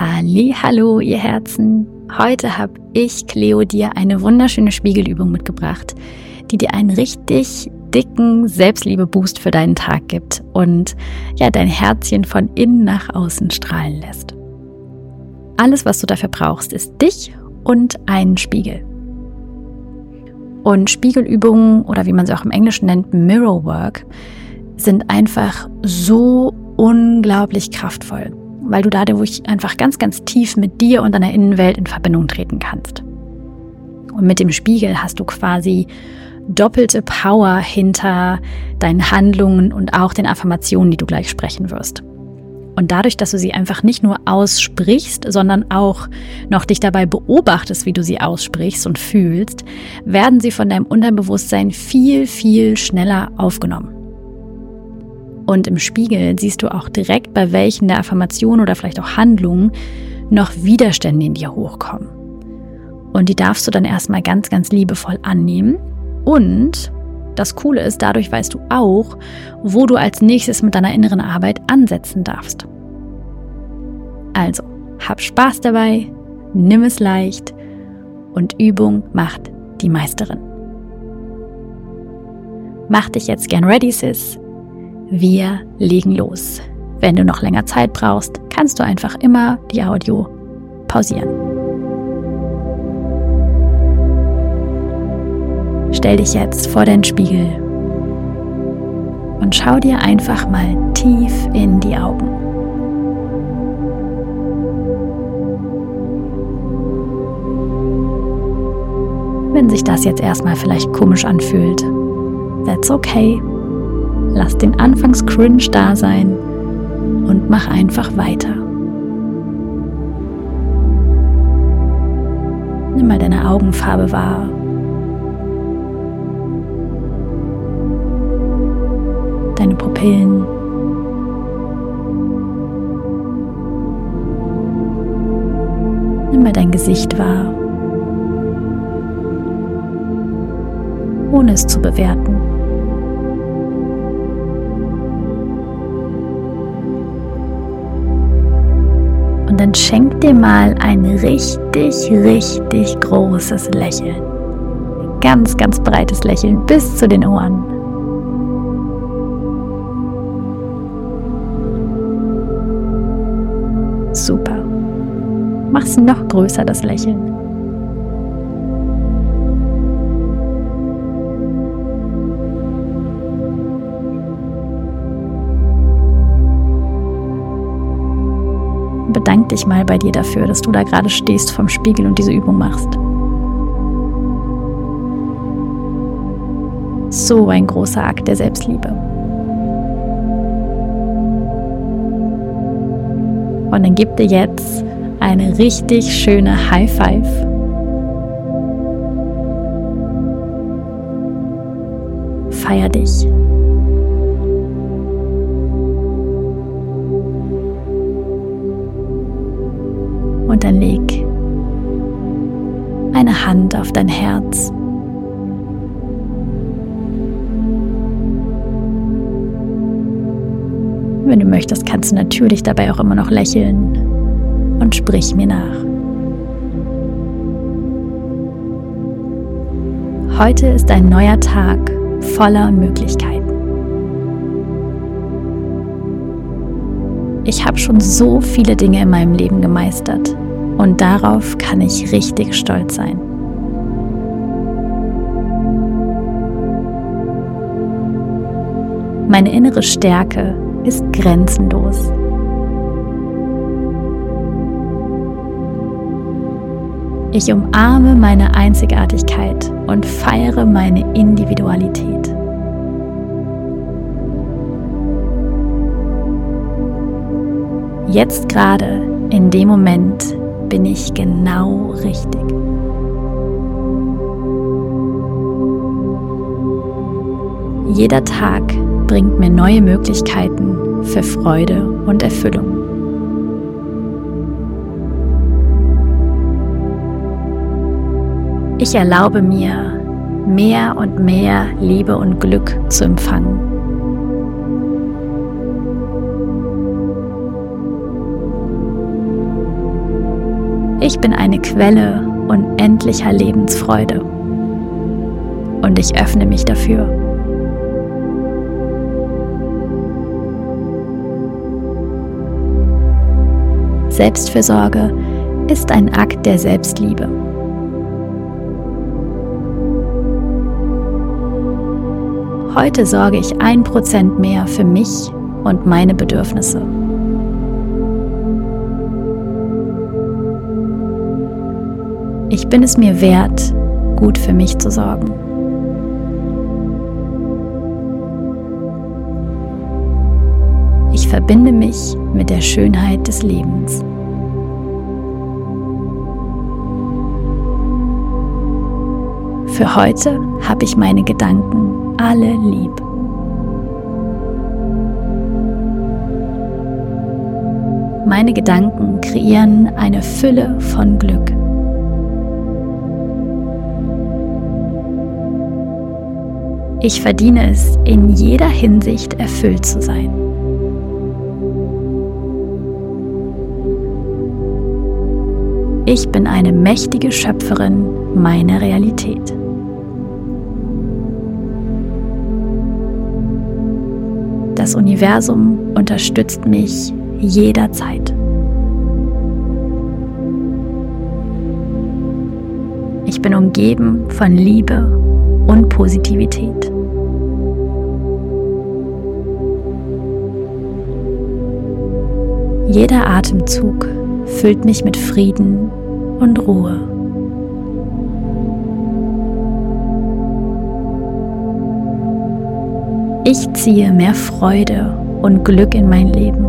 Halli, hallo, ihr Herzen. Heute habe ich, Cleo, dir eine wunderschöne Spiegelübung mitgebracht, die dir einen richtig dicken Selbstliebe-Boost für deinen Tag gibt und ja, dein Herzchen von innen nach außen strahlen lässt. Alles, was du dafür brauchst, ist dich und einen Spiegel. Und Spiegelübungen oder wie man sie auch im Englischen nennt, Mirror Work, sind einfach so unglaublich kraftvoll, weil du dadurch einfach ganz, ganz tief mit dir und deiner Innenwelt in Verbindung treten kannst. Und mit dem Spiegel hast du quasi doppelte Power hinter deinen Handlungen und auch den Affirmationen, die du gleich sprechen wirst. Und dadurch, dass du sie einfach nicht nur aussprichst, sondern auch noch dich dabei beobachtest, wie du sie aussprichst und fühlst, werden sie von deinem Unterbewusstsein viel, viel schneller aufgenommen. Und im Spiegel siehst du auch direkt, bei welchen der Affirmationen oder vielleicht auch Handlungen noch Widerstände in dir hochkommen. Und die darfst du dann erstmal ganz, ganz liebevoll annehmen. Und das Coole ist, dadurch weißt du auch, wo du als nächstes mit deiner inneren Arbeit ansetzen darfst. Also, hab Spaß dabei, nimm es leicht und Übung macht die Meisterin. Mach dich jetzt gern ready, Sis. Wir legen los. Wenn du noch länger Zeit brauchst, kannst du einfach immer die Audio pausieren. Stell dich jetzt vor deinen Spiegel und schau dir einfach mal tief in die Augen. Wenn sich das jetzt erstmal vielleicht komisch anfühlt, that's okay. Lass den Anfangs-Cringe da sein und mach einfach weiter. Nimm mal deine Augenfarbe wahr. Deine Pupillen. Nimm mal dein Gesicht wahr, ohne es zu bewerten. Und dann schenk dir mal ein richtig, richtig großes Lächeln. Ganz, ganz breites Lächeln bis zu den Ohren. Super. Mach's noch größer, das Lächeln. Bedank dich mal bei dir dafür, dass du da gerade stehst vom Spiegel und diese Übung machst. So ein großer Akt der Selbstliebe. Und dann gib dir jetzt eine richtig schöne High Five. Feier dich. Und dann leg eine Hand auf dein Herz. Wenn du möchtest, kannst du natürlich dabei auch immer noch lächeln und sprich mir nach. Heute ist ein neuer Tag voller Möglichkeiten. Ich habe schon so viele Dinge in meinem Leben gemeistert und darauf kann ich richtig stolz sein. Meine innere Stärke ist grenzenlos. Ich umarme meine Einzigartigkeit und feiere meine Individualität. Jetzt gerade, in dem Moment, bin ich genau richtig. Jeder Tag bringt mir neue Möglichkeiten für Freude und Erfüllung. Ich erlaube mir, mehr und mehr Liebe und Glück zu empfangen. Ich bin eine Quelle unendlicher Lebensfreude und ich öffne mich dafür. Selbstfürsorge ist ein Akt der Selbstliebe. Heute sorge ich ein Prozent mehr für mich und meine Bedürfnisse. Ich bin es mir wert, gut für mich zu sorgen. Ich verbinde mich mit der Schönheit des Lebens. Für heute habe ich meine Gedanken alle lieb. Meine Gedanken kreieren eine Fülle von Glück. Ich verdiene es, in jeder Hinsicht erfüllt zu sein. Ich bin eine mächtige Schöpferin meiner Realität. Das Universum unterstützt mich jederzeit. Ich bin umgeben von Liebe und Positivität. Jeder Atemzug füllt mich mit Frieden und Ruhe. Ich ziehe mehr Freude und Glück in mein Leben.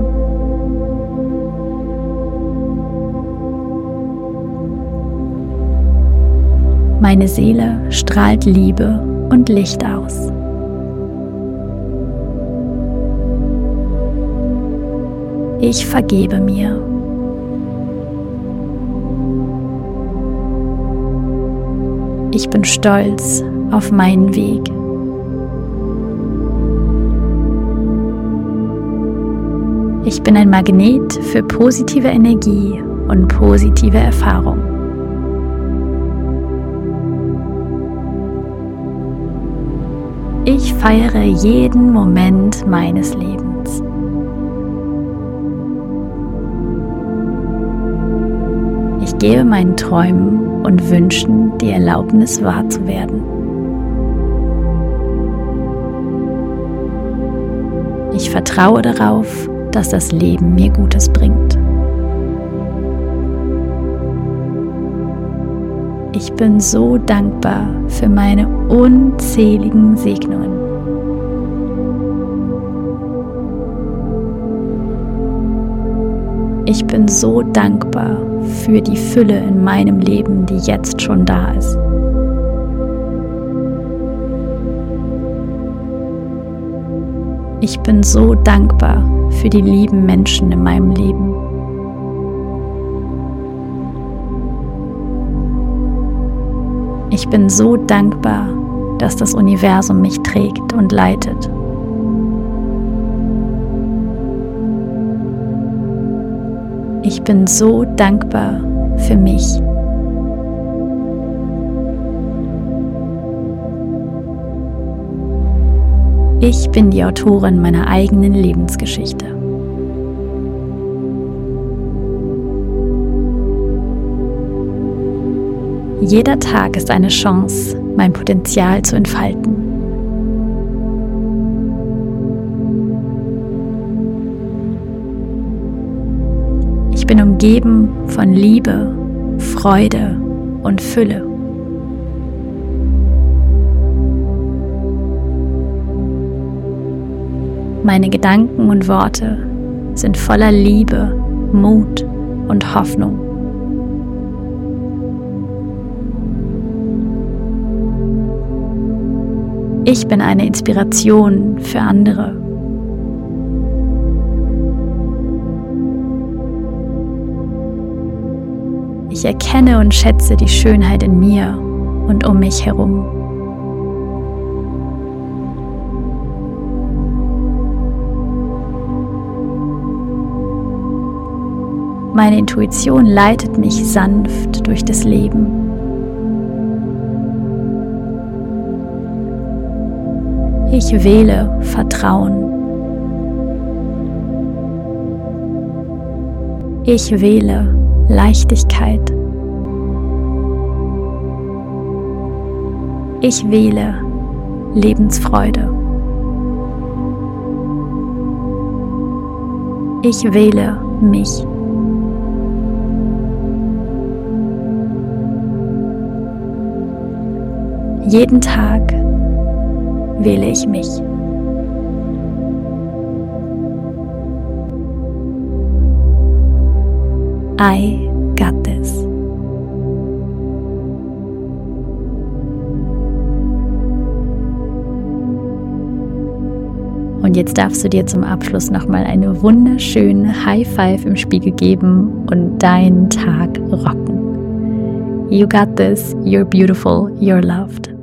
Meine Seele strahlt Liebe und Licht aus. Ich vergebe mir. Ich bin stolz auf meinen Weg. Ich bin ein Magnet für positive Energie und positive Erfahrung. Ich feiere jeden Moment meines Lebens. Gebe meinen Träumen und Wünschen die Erlaubnis wahr zu werden. Ich vertraue darauf, dass das Leben mir Gutes bringt. Ich bin so dankbar für meine unzähligen Segnungen. Ich bin so dankbar für die Fülle in meinem Leben, die jetzt schon da ist. Ich bin so dankbar für die lieben Menschen in meinem Leben. Ich bin so dankbar, dass das Universum mich trägt und leitet. Ich bin so dankbar für mich. Ich bin die Autorin meiner eigenen Lebensgeschichte. Jeder Tag ist eine Chance, mein Potenzial zu entfalten. Ich bin umgeben von Liebe, Freude und Fülle. Meine Gedanken und Worte sind voller Liebe, Mut und Hoffnung. Ich bin eine Inspiration für andere. Ich erkenne und schätze die Schönheit in mir und um mich herum. Meine Intuition leitet mich sanft durch das Leben. Ich wähle Vertrauen. Ich wähle Leichtigkeit. Ich wähle Lebensfreude. Ich wähle mich. Jeden Tag wähle ich mich. I got this. Und jetzt darfst du dir zum Abschluss nochmal eine wunderschöne High Five im Spiegel geben und deinen Tag rocken. You got this, you're beautiful, you're loved.